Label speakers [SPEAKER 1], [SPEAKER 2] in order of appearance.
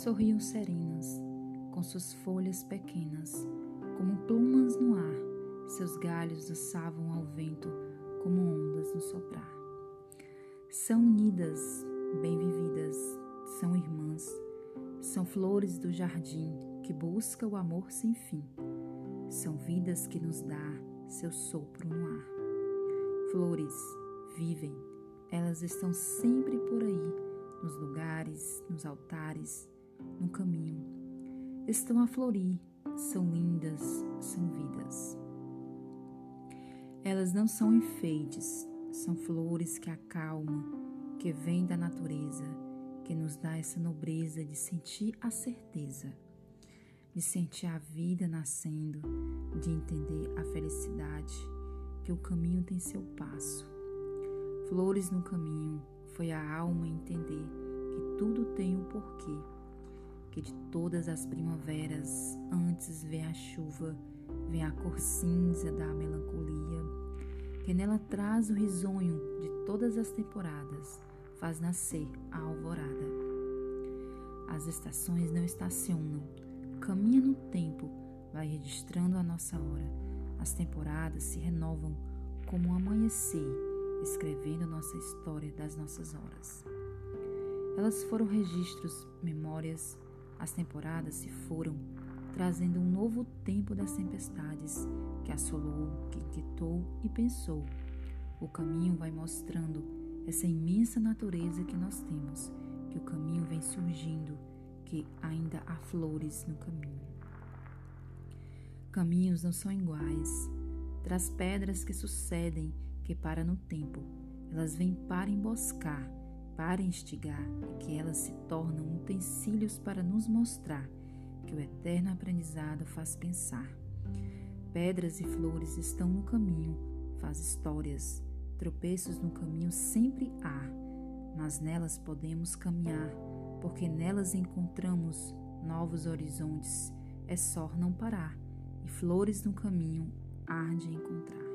[SPEAKER 1] sorriam serenas, com suas folhas pequenas, como plumas no ar, seus galhos dançavam ao vento como ondas no soprar. São unidas, bem vividas, são irmãs, são flores do jardim que busca o amor sem fim. São vidas que nos dá seu sopro no ar. Flores vivem, elas estão sempre por aí, nos lugares, nos altares, no caminho. Estão a florir, são lindas, são vidas. Elas não são enfeites, são flores que acalmam, que vêm da natureza, que nos dá essa nobreza de sentir a certeza, de sentir a vida nascendo, de entender a felicidade, que o caminho tem seu passo. Flores no caminho foi a alma entender que tudo tem um porquê que de todas as primaveras antes vem a chuva, vem a cor cinza da melancolia, que nela traz o risonho de todas as temporadas, faz nascer a alvorada. As estações não estacionam, caminha no tempo, vai registrando a nossa hora. As temporadas se renovam como um amanhecer, escrevendo nossa história das nossas horas. Elas foram registros, memórias, as temporadas se foram, trazendo um novo tempo das tempestades, que assolou, que inquietou e pensou. O caminho vai mostrando essa imensa natureza que nós temos, que o caminho vem surgindo, que ainda há flores no caminho. Caminhos não são iguais, traz pedras que sucedem, que param no tempo, elas vêm para emboscar para instigar e que elas se tornam utensílios para nos mostrar que o eterno aprendizado faz pensar. Pedras e flores estão no caminho, faz histórias, tropeços no caminho sempre há, mas nelas podemos caminhar, porque nelas encontramos novos horizontes, é só não parar, e flores no caminho há de encontrar.